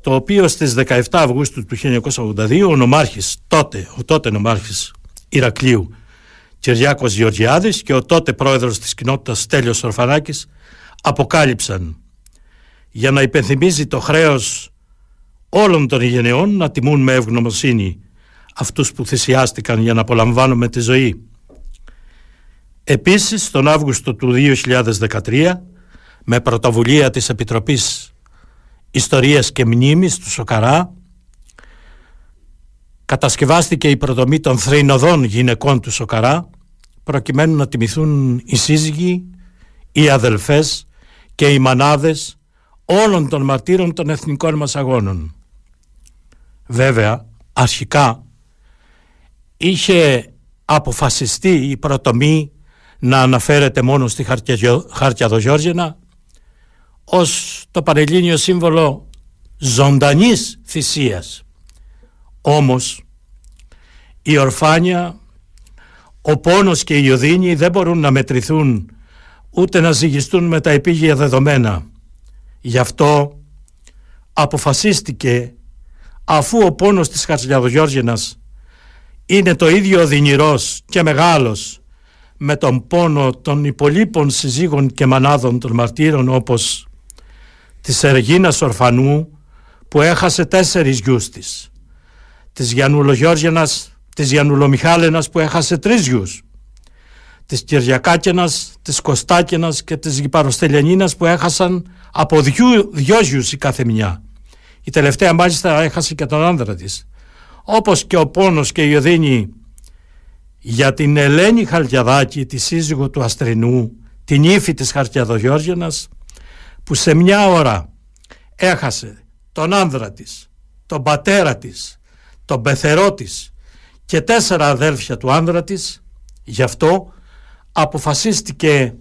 το οποίο στις 17 Αυγούστου του 1982 ο νομάρχης τότε, ο τότε νομάρχης Ηρακλείου Κυριάκος Γεωργιάδης και ο τότε πρόεδρος της κοινότητας Στέλιος Ορφανάκης αποκάλυψαν για να υπενθυμίζει το χρέος όλων των γενεών να τιμούν με ευγνωμοσύνη αυτούς που θυσιάστηκαν για να απολαμβάνουμε τη ζωή. Επίσης, τον Αύγουστο του 2013, με πρωτοβουλία της Επιτροπής Ιστορίας και Μνήμης του Σοκαρά, κατασκευάστηκε η προδομή των θρηνοδών γυναικών του Σοκαρά, προκειμένου να τιμηθούν οι σύζυγοι, οι αδελφές και οι μανάδες όλων των μαρτύρων των εθνικών μας αγώνων. Βέβαια, αρχικά είχε αποφασιστεί η προτομή να αναφέρεται μόνο στη Χαρτιαδογιόργινα ως το πανελλήνιο σύμβολο ζωντανής θυσίας. Όμως η ορφάνια, ο πόνος και η οδύνη δεν μπορούν να μετρηθούν ούτε να ζυγιστούν με τα επίγεια δεδομένα. Γι' αυτό αποφασίστηκε αφού ο πόνος της Χαρτιαδογιόργινας είναι το ίδιο οδυνηρός και μεγάλος με τον πόνο των υπολείπων συζύγων και μανάδων των μαρτύρων όπως της Εργίνας Ορφανού που έχασε τέσσερις γιους της, της Γιαννουλογιώργιανας, της Γιαννουλομιχάλαινας που έχασε τρεις γιους, της Κυριακάκαινας, της Κωστάκαινας και της Γυπαροστελιανίνας που έχασαν από δυο, δυο γιους η κάθε μια. Η τελευταία μάλιστα έχασε και τον άνδρα της. Όπως και ο πόνος και η οδύνη για την Ελένη Χαλκιαδάκη, τη σύζυγο του Αστρινού, την ύφη της Χαρτιαδογιώργιανας, που σε μια ώρα έχασε τον άνδρα της, τον πατέρα της, τον πεθερό της και τέσσερα αδέλφια του άνδρα της, γι' αυτό αποφασίστηκε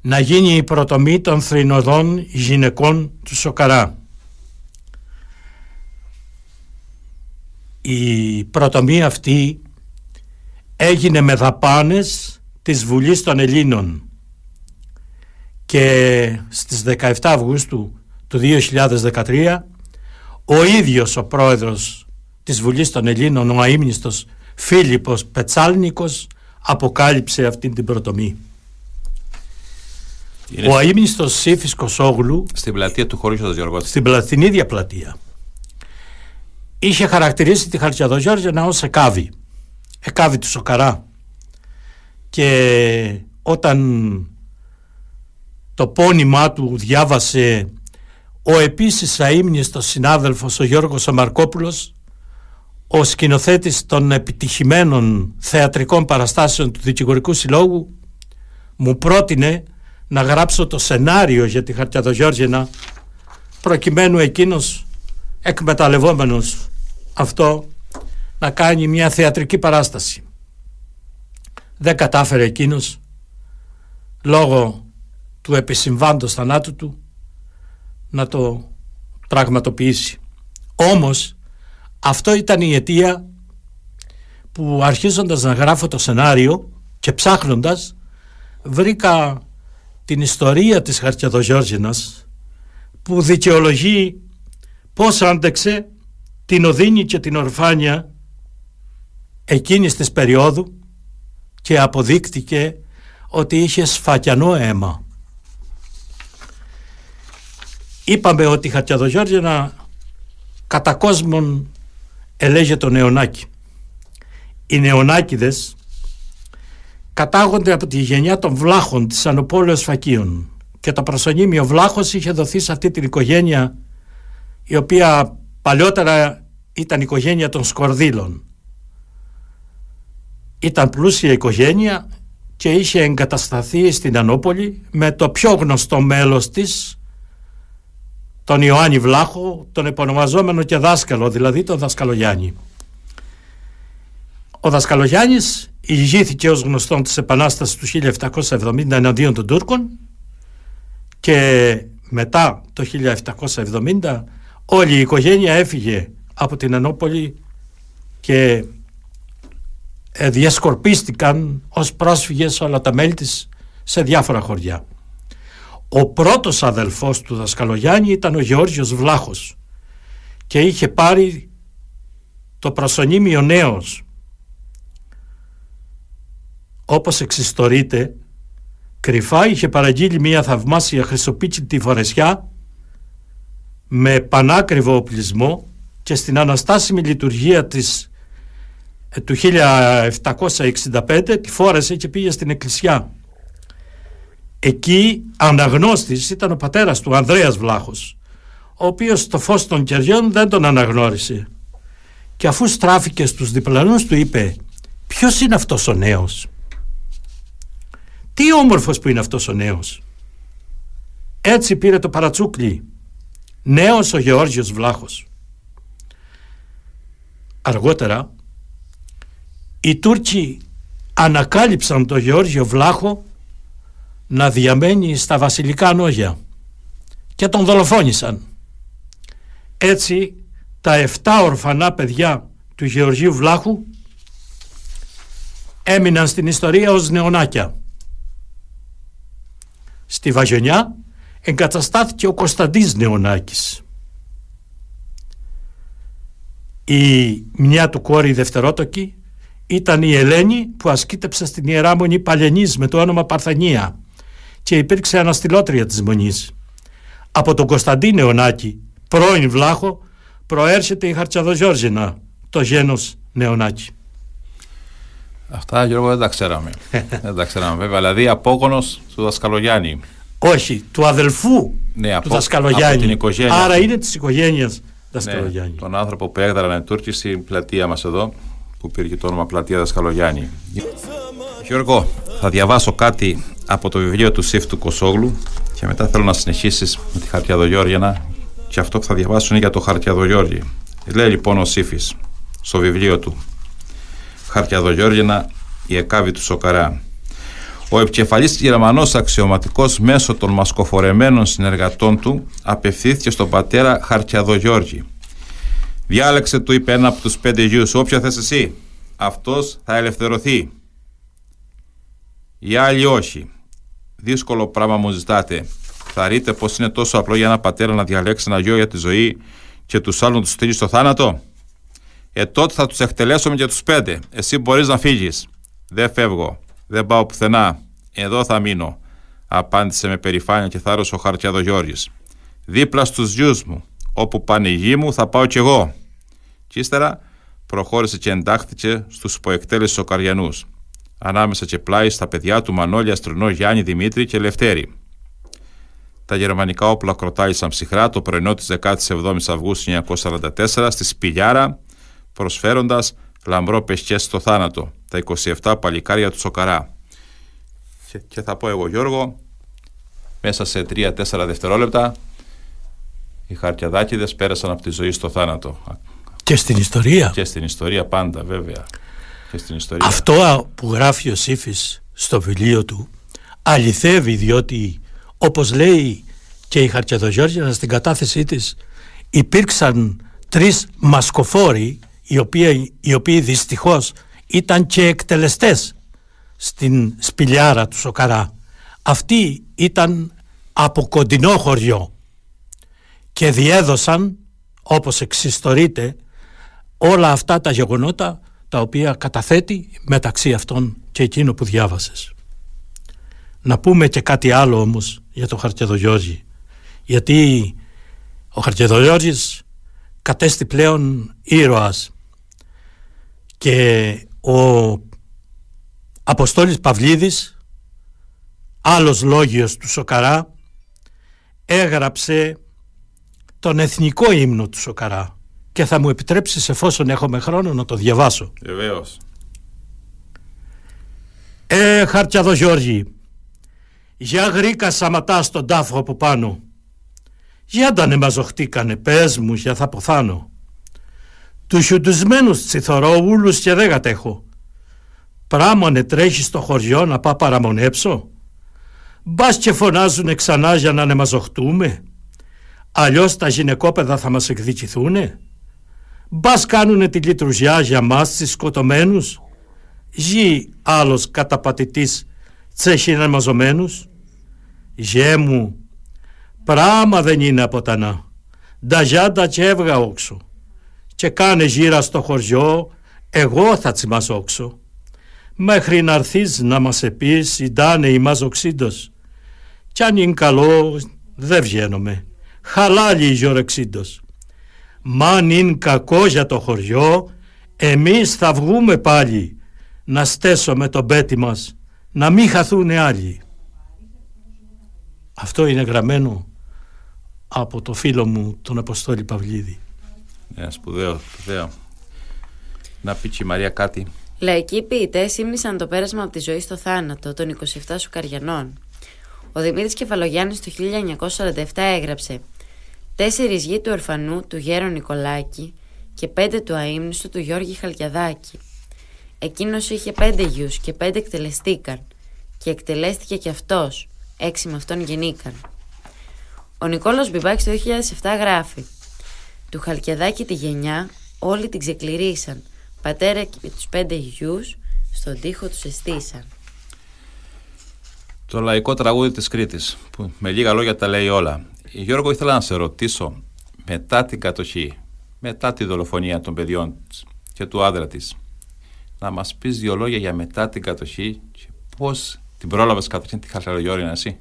να γίνει η προτομή των θρηνοδών γυναικών του Σοκαρά. Η προτομή αυτή έγινε με δαπάνες της Βουλής των Ελλήνων και στις 17 Αυγούστου του 2013 ο ίδιος ο πρόεδρος της Βουλής των Ελλήνων, ο αείμνηστος Φίλιππος Πετσάλνικος αποκάλυψε αυτή την προτομή. Ο αείμνηστος Σύφης Κοσόγλου
Στην πλατεία του χωρίου Γιώργος.
Στην, πλα... στην ίδια πλατεία είχε χαρακτηρίσει τη Χαρτιαδογιώργια ως εκάβη. Εκάβη του Σοκαρά. Και όταν το πόνημά του διάβασε ο επίσης αείμνηστος συνάδελφος ο Γιώργος Αμαρκόπουλος ο σκηνοθέτης των επιτυχημένων θεατρικών παραστάσεων του Δικηγορικού Συλλόγου μου πρότεινε να γράψω το σενάριο για τη Χαρτιαδογιώργινα προκειμένου εκείνος εκμεταλλευόμενος αυτό να κάνει μια θεατρική παράσταση. Δεν κατάφερε εκείνος λόγω του επισυμβάντος θανάτου του να το πραγματοποιήσει. Όμως αυτό ήταν η αιτία που αρχίζοντας να γράφω το σενάριο και ψάχνοντας βρήκα την ιστορία της Χαρτιαδογιώργινας που δικαιολογεί πώς άντεξε την οδύνη και την ορφάνια εκείνης της περίοδου και αποδείκτηκε ότι είχε σφακιανό αίμα. Είπαμε ότι η Χαρτιαδογιώργινα κατά κόσμον ελέγε το νεονάκι. Οι νεονάκηδες κατάγονται από τη γενιά των βλάχων της Ανοπόλεως Φακίων και το προσωνύμιο βλάχος είχε δοθεί σε αυτή την οικογένεια η οποία παλιότερα ήταν η οικογένεια των Σκορδίλων. Ήταν πλούσια οικογένεια και είχε εγκατασταθεί στην Ανόπολη με το πιο γνωστό μέλος της τον Ιωάννη Βλάχο, τον επωνομαζόμενο και δάσκαλο, δηλαδή τον Δασκαλογιάννη. Ο Δασκαλογιάννης ηγήθηκε ως γνωστόν της Επανάστασης του 1770 εναντίον των Τούρκων και μετά το 1770 όλη η οικογένεια έφυγε από την Ενόπολη και ε, διασκορπίστηκαν ως πρόσφυγες όλα τα μέλη της σε διάφορα χωριά. Ο πρώτος αδελφός του Δασκαλογιάννη ήταν ο Γεώργιος Βλάχος και είχε πάρει το προσωνύμιο νέος. Όπως εξιστορείται, κρυφά είχε παραγγείλει μια θαυμάσια χρυσοπίτσιτη φορεσιά με πανάκριβο οπλισμό και στην αναστάσιμη λειτουργία της ε, του 1765 τη φόρεσε και πήγε στην εκκλησιά. Εκεί αναγνώστης ήταν ο πατέρας του Ανδρέας Βλάχος ο οποίος στο φως των κεριών δεν τον αναγνώρισε. Και αφού στράφηκε στους διπλανούς του είπε ποιος είναι αυτός ο νέος; Τι όμορφος που είναι αυτός ο νέος; Έτσι πήρε το παρατσούκλι. Νέος ο Γεώργιος Βλάχος αργότερα οι Τούρκοι ανακάλυψαν το Γεώργιο Βλάχο να διαμένει στα βασιλικά νόγια και τον δολοφόνησαν. Έτσι τα 7 ορφανά παιδιά του Γεωργίου Βλάχου έμειναν στην ιστορία ως νεονάκια. Στη Βαγιονιά εγκαταστάθηκε ο Κωνσταντής Νεονάκης. Η μια του κόρη δευτερότοκη ήταν η Ελένη που ασκήτεψε στην Ιερά Μονή Παλαινής με το όνομα Παρθανία και υπήρξε αναστηλώτρια της Μονής. Από τον Κωνσταντή Νεονάκη, πρώην Βλάχο, προέρχεται η Χαρτσαδοζόρζινα, το γένος Νεονάκη.
Αυτά Γιώργο δεν τα ξέραμε. δεν τα ξέραμε βέβαια. Δηλαδή απόγονος του Δασκαλογιάννη.
Όχι, του αδελφού
ναι,
του Δασκαλογιάννη.
την οικογένεια.
Άρα είναι της οικογένειας Δασκαλογιάννη.
Ναι, τον άνθρωπο που έγδαραν οι Τούρκοι στην πλατεία μας εδώ που πήρε το όνομα πλατεία Δασκαλογιάννη. Γιώργο, θα διαβάσω κάτι από το βιβλίο του Σίφ του Κοσόγλου και μετά θέλω να συνεχίσεις με τη Χαρτιαδογιώργιανα και αυτό που θα διαβάσω είναι για το Χαρτιαδογιώργη. Λέει λοιπόν ο Σύφης στο βιβλίο του Χαρτιαδογιώργιανα η Εκάβη του Σοκαρά. Ο επικεφαλής Γερμανός αξιωματικός μέσω των μασκοφορεμένων συνεργατών του απευθύνθηκε στον πατέρα Χαρτιαδογιώργη. Διάλεξε του είπε ένα από τους πέντε γιους, όποιο θες εσύ. Αυτός θα ελευθερωθεί. Οι άλλοι όχι. Δύσκολο πράγμα μου ζητάτε. Θα ρείτε πως είναι τόσο απλό για ένα πατέρα να διαλέξει ένα γιο για τη ζωή και τους άλλους να τους στείλει στο θάνατο; Ε, τότε θα τους εκτελέσουμε και τους πέντε. Εσύ μπορείς να φύγεις. Δεν φεύγω. Δεν πάω πουθενά. Εδώ θα μείνω. απάντησε με περηφάνεια και θάρρος ο Χαρτιαδογιώργης. Δίπλα στους γιους μου, όπου πάνε οι γη μου θα πάω κι εγώ. Κι ύστερα προχώρησε και εντάχθηκε στους υποεκτέλεσης Οκαριανούς, ανάμεσα και πλάι στα παιδιά του Μανώλη Αστρονό Γιάννη Δημήτρη και Λευτέρη. Τα γερμανικά όπλα κροτάλησαν ψυχρά το πρωινό της 17ης Αυγούστου 1944 στη Σπηλιάρα, προσφέροντας λαμπρό πεσκέ στο θάνατο, τα 27 παλικάρια του Σοκαρά. Και, και θα πω εγώ Γιώργο, μέσα σε 3-4 δευτερόλεπτα οι χαρτιαδάκηδες πέρασαν από τη ζωή στο θάνατο.
Και στην ιστορία.
Και στην ιστορία πάντα βέβαια. Και στην ιστορία.
Αυτό που γράφει ο Σύφης στο βιβλίο του αληθεύει διότι όπως λέει και η Χαρτιαδογιώργια στην κατάθεσή της υπήρξαν τρεις μασκοφόροι οι οποίοι, οι οποίοι δυστυχώς ήταν και εκτελεστές στην σπηλιάρα του Σοκαρά. Αυτοί ήταν από κοντινό χωριό και διέδωσαν όπως εξιστορείται όλα αυτά τα γεγονότα τα οποία καταθέτει μεταξύ αυτών και εκείνο που διάβασες. Να πούμε και κάτι άλλο όμως για τον Χαρτιαδογιώργη γιατί ο Χαρτιαδογιώργης κατέστη πλέον ήρωας και ο Αποστόλης Παυλίδης άλλος λόγιος του Σοκαρά έγραψε τον εθνικό ύμνο του Σοκαρά και θα μου επιτρέψεις εφόσον έχουμε χρόνο να το διαβάσω.
Βεβαίως.
Ε, Χαρτιαδό Γιώργη, για γρίκα σαματά στον τάφο από πάνω. Για τα μαζοχτήκανε, πες μου, για θα ποθάνω. Του χιουντουσμένους τσιθωρόβουλους και δεν κατέχω. Πράμονε τρέχεις στο χωριό να πά παραμονέψω. Μπας και φωνάζουνε ξανά για να ανεμαζοχτούμε. Αλλιώς τα γυναικόπαιδα θα μας εκδικηθούνε; Μπας κάνουνε τη λειτουργιά για μας τις σκοτωμένους; Γη άλλος καταπατητής τσέχει μαζωμένους. Γε μου, πράμα δεν είναι από τα να. Νταγιά και έβγα όξω. Και κάνε γύρα στο χωριό, εγώ θα τσιμασόξω. Μέχρι να έρθεις να μας επείς, ιντάνε η μαζοξύντος. Κι αν είναι καλό, δεν βγαίνομαι. Χαλάλι η γιορεξίντος. Μαν είναι κακό για το χωριό, εμείς θα βγούμε πάλι να στέσουμε τον πέτη μας, να μην χαθούν άλλοι. Αυτό είναι γραμμένο από το φίλο μου τον Αποστόλη Παυλίδη.
Ναι, σπουδαίο, σπουδαίο. Να πει και η Μαρία κάτι.
Λαϊκοί ποιητές ήμνησαν το πέρασμα από τη ζωή στο θάνατο των 27 Σουκαριανών. Ο Δημήτρης Κεφαλογιάννης το 1947 έγραψε Τέσσερις γη του ορφανού του Γέρο Νικολάκη και πέντε του αείμνηστου του Γιώργη Χαλκιαδάκη. Εκείνος είχε πέντε γιους και πέντε εκτελεστήκαν και εκτελέστηκε και αυτός, έξι με αυτόν γεννήκαν. Ο Νικόλος Μπιμπάκης το 2007 γράφει «Του Χαλκιαδάκη τη γενιά όλοι την ξεκληρίσαν, πατέρα και τους πέντε γιους στον τοίχο τους εστίσαν».
Το λαϊκό τραγούδι της Κρήτης, που με λίγα λόγια τα λέει όλα. Γιώργο, ήθελα να σε ρωτήσω, μετά την κατοχή, μετά τη δολοφονία των παιδιών της και του άντρα της, να μας πεις δύο λόγια για μετά την κατοχή και πώς την πρόλαβες κατοχή τη Χαλκιαδογιώρηνα εσύ;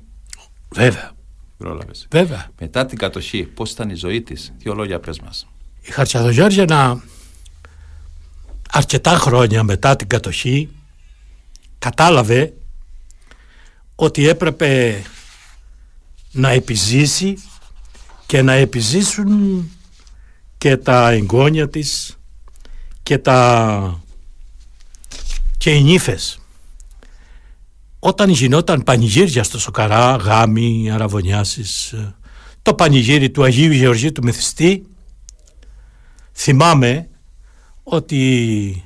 Βέβαια.
Πρόλαβες.
Βέβαια.
Μετά την κατοχή, πώς ήταν η ζωή της, δύο λόγια πες μας.
Η Χαλκιαδογιώρηνα αρκετά χρόνια μετά την κατοχή κατάλαβε ότι έπρεπε να επιζήσει και να επιζήσουν και τα εγγόνια της και τα και οι νύφες. Όταν γινόταν πανηγύρια στο Σοκαρά, γάμοι, αραβωνιάσεις, το πανηγύρι του Αγίου Γεωργίου του Μεθυστή, θυμάμαι ότι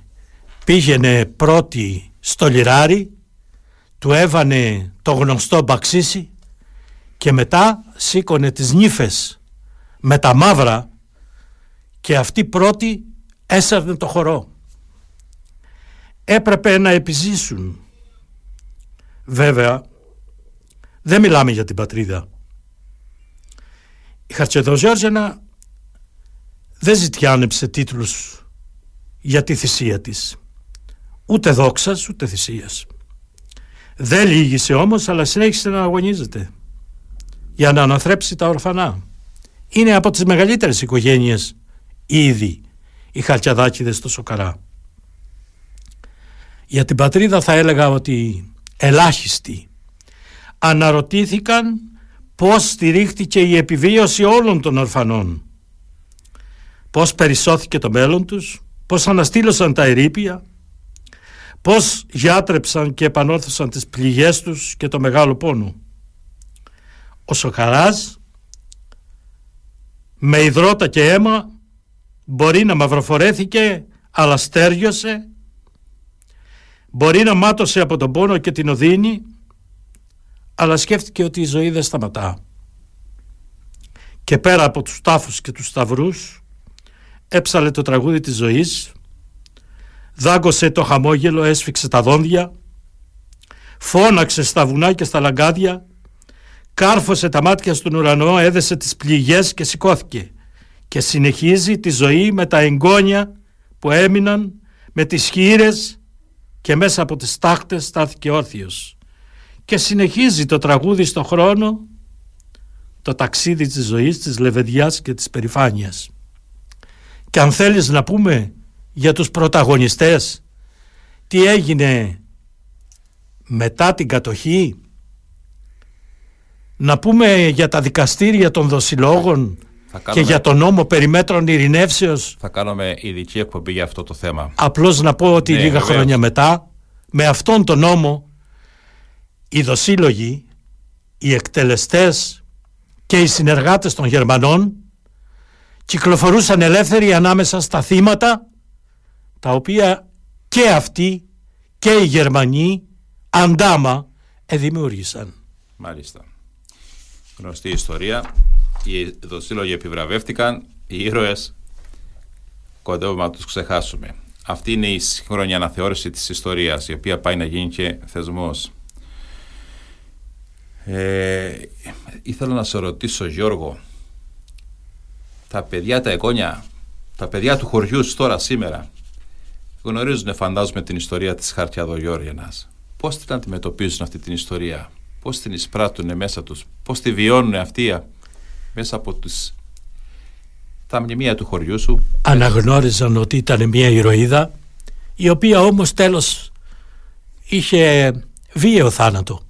πήγαινε πρώτη στο λιράρι, του έβανε το γνωστό μπαξίσι και μετά σήκωνε τις νύφες με τα μαύρα και αυτή πρώτη έσαρνε το χορό. Έπρεπε να επιζήσουν. Βέβαια, δεν μιλάμε για την πατρίδα. Η Χαρτσεδοζιόρζενα δεν ζητιάνεψε τίτλους για τη θυσία της. Ούτε δόξας, ούτε θυσίας. Δεν λύγησε όμως αλλά συνέχισε να αγωνίζεται για να αναθρέψει τα ορφανά. Είναι από τις μεγαλύτερες οικογένειες ήδη οι Χαλκιαδάκηδες στο Σοκαρά. Για την πατρίδα θα έλεγα ότι ελάχιστοι αναρωτήθηκαν πώς στηρίχτηκε η επιβίωση όλων των ορφανών. Πώς περισσώθηκε το μέλλον τους, πώς αναστήλωσαν τα ερήπια, πώς γιάτρεψαν και επανόρθωσαν τις πληγές τους και το μεγάλο πόνο. Ο Σοκαράς με υδρότα και αίμα μπορεί να μαυροφορέθηκε αλλά στέριωσε. Μπορεί να μάτωσε από τον πόνο και την οδύνη αλλά σκέφτηκε ότι η ζωή δεν σταματά. Και πέρα από τους τάφους και τους σταυρούς έψαλε το τραγούδι της ζωής δάγκωσε το χαμόγελο, έσφιξε τα δόντια φώναξε στα βουνά και στα λαγκάδια κάρφωσε τα μάτια στον ουρανό, έδεσε τις πληγές και σηκώθηκε και συνεχίζει τη ζωή με τα εγγόνια που έμειναν με τις χείρες και μέσα από τις τάχτες στάθηκε όρθιος και συνεχίζει το τραγούδι στο χρόνο το ταξίδι της ζωής, της λεβεδιάς και της περηφάνειας. Και αν θέλεις να πούμε για τους πρωταγωνιστές τι έγινε μετά την κατοχή; Να πούμε για τα δικαστήρια των δοσιλόγων και για τον νόμο περί μέτρων ειρηνεύσεως.
Θα κάνουμε ειδική εκπομπή για αυτό το θέμα.
Απλώς να πω ότι ναι, λίγα χρόνια μετά με αυτόν τον νόμο οι δοσύλλογοι, οι εκτελεστές και οι συνεργάτες των Γερμανών κυκλοφορούσαν ελεύθεροι ανάμεσα στα θύματα τα οποία και αυτοί και οι Γερμανοί αντάμα εδημιούργησαν.
Μάλιστα γνωστή ιστορία. Οι δοσύλλογοι επιβραβεύτηκαν, οι ήρωες κοντεύουμε να τους ξεχάσουμε. Αυτή είναι η σύγχρονη αναθεώρηση της ιστορίας, η οποία πάει να γίνει και θεσμός. Ε, ήθελα να σε ρωτήσω Γιώργο, τα παιδιά τα εγγόνια, τα παιδιά του χωριού τώρα σήμερα, γνωρίζουν φαντάζομαι την ιστορία της Χαρτιαδογιώργιανας. Πώς την αντιμετωπίζουν αυτή την ιστορία, πώς την εισπράττουν μέσα τους, πώς τη βιώνουν αυτοί μέσα από τους, τα μνημεία του χωριού σου.
Αναγνώριζαν ότι ήταν μια ηρωίδα η οποία όμως τέλος είχε βίαιο θάνατο.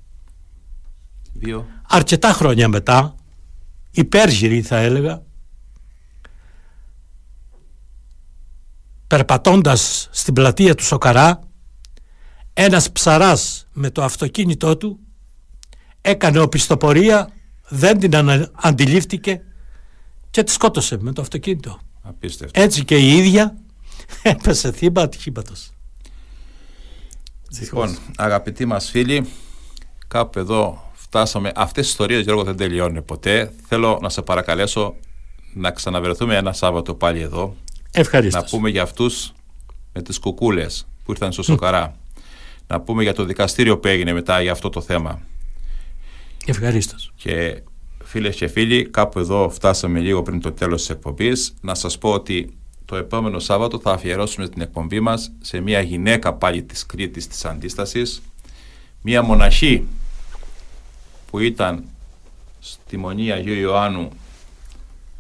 Βίο.
Αρκετά χρόνια μετά, υπέργυρη θα έλεγα, περπατώντας στην πλατεία του Σοκαρά, ένας ψαράς με το αυτοκίνητό του έκανε οπισθοπορία, δεν την αντιλήφθηκε και τη σκότωσε με το αυτοκίνητο.
Απίστευτο.
Έτσι και η ίδια έπεσε θύμα ατυχήματος.
Λοιπόν, αγαπητοί μας φίλοι, κάπου εδώ φτάσαμε. Αυτές οι ιστορίες, Γιώργο, δεν τελειώνουν ποτέ. Θέλω να σε παρακαλέσω να ξαναβρεθούμε ένα Σάββατο πάλι εδώ.
Ευχαριστώ.
Να πούμε για αυτούς με τις κουκούλες που ήρθαν στο Σοκαρά. να πούμε για το δικαστήριο που έγινε μετά για αυτό το θέμα.
Ευχαρίστως.
Και φίλες και φίλοι, κάπου εδώ φτάσαμε λίγο πριν το τέλος της εκπομπής. Να σας πω ότι το επόμενο Σάββατο θα αφιερώσουμε την εκπομπή μας σε μια γυναίκα πάλι της Κρήτης της Αντίστασης. Μια μοναχή που ήταν στη Μονή Αγίου Ιωάννου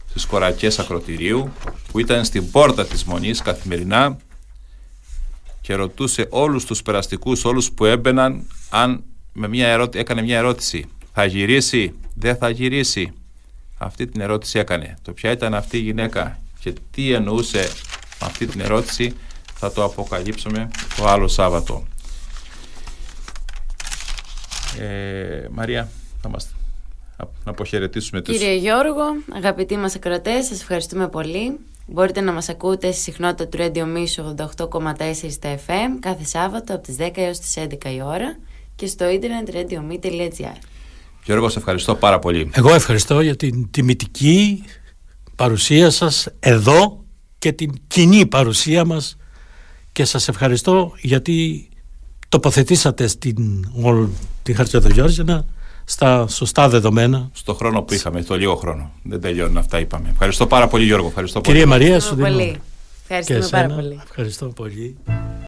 στις κορακές ακροτηρίου που ήταν στην πόρτα της Μονής καθημερινά και ρωτούσε όλους τους περαστικούς, όλους που έμπαιναν αν με μια ερώτηση, έκανε μια ερώτηση θα γυρίσει, δεν θα γυρίσει. Αυτή την ερώτηση έκανε. Το ποια ήταν αυτή η γυναίκα και τι εννοούσε αυτή την ερώτηση θα το αποκαλύψουμε το άλλο Σάββατο. Ε, Μαρία, θα μας να αποχαιρετήσουμε τους...
Κύριε Γιώργο, αγαπητοί μας ακροατές, σας ευχαριστούμε πολύ. Μπορείτε να μας ακούτε στη συχνότητα του Radio Miss 88,4 στα FM κάθε Σάββατο από τις 10 έως τις 11 η ώρα και στο ίντερνετ radiomi.gr.
Γιώργο, σε ευχαριστώ πάρα πολύ.
Εγώ ευχαριστώ για την τιμητική παρουσία σας εδώ και την κοινή παρουσία μας και σας ευχαριστώ γιατί τοποθετήσατε στην, την Χαρτιαδογιώργινα στα σωστά δεδομένα.
Στο χρόνο που είχαμε, στο λίγο χρόνο. Δεν τελειώνουν αυτά είπαμε. Ευχαριστώ πάρα πολύ Γιώργο. Ευχαριστώ
πολύ. Κυρία Μαρία,
σου δίνω. Ευχαριστούμε πάρα πολύ.
Ευχαριστώ πολύ.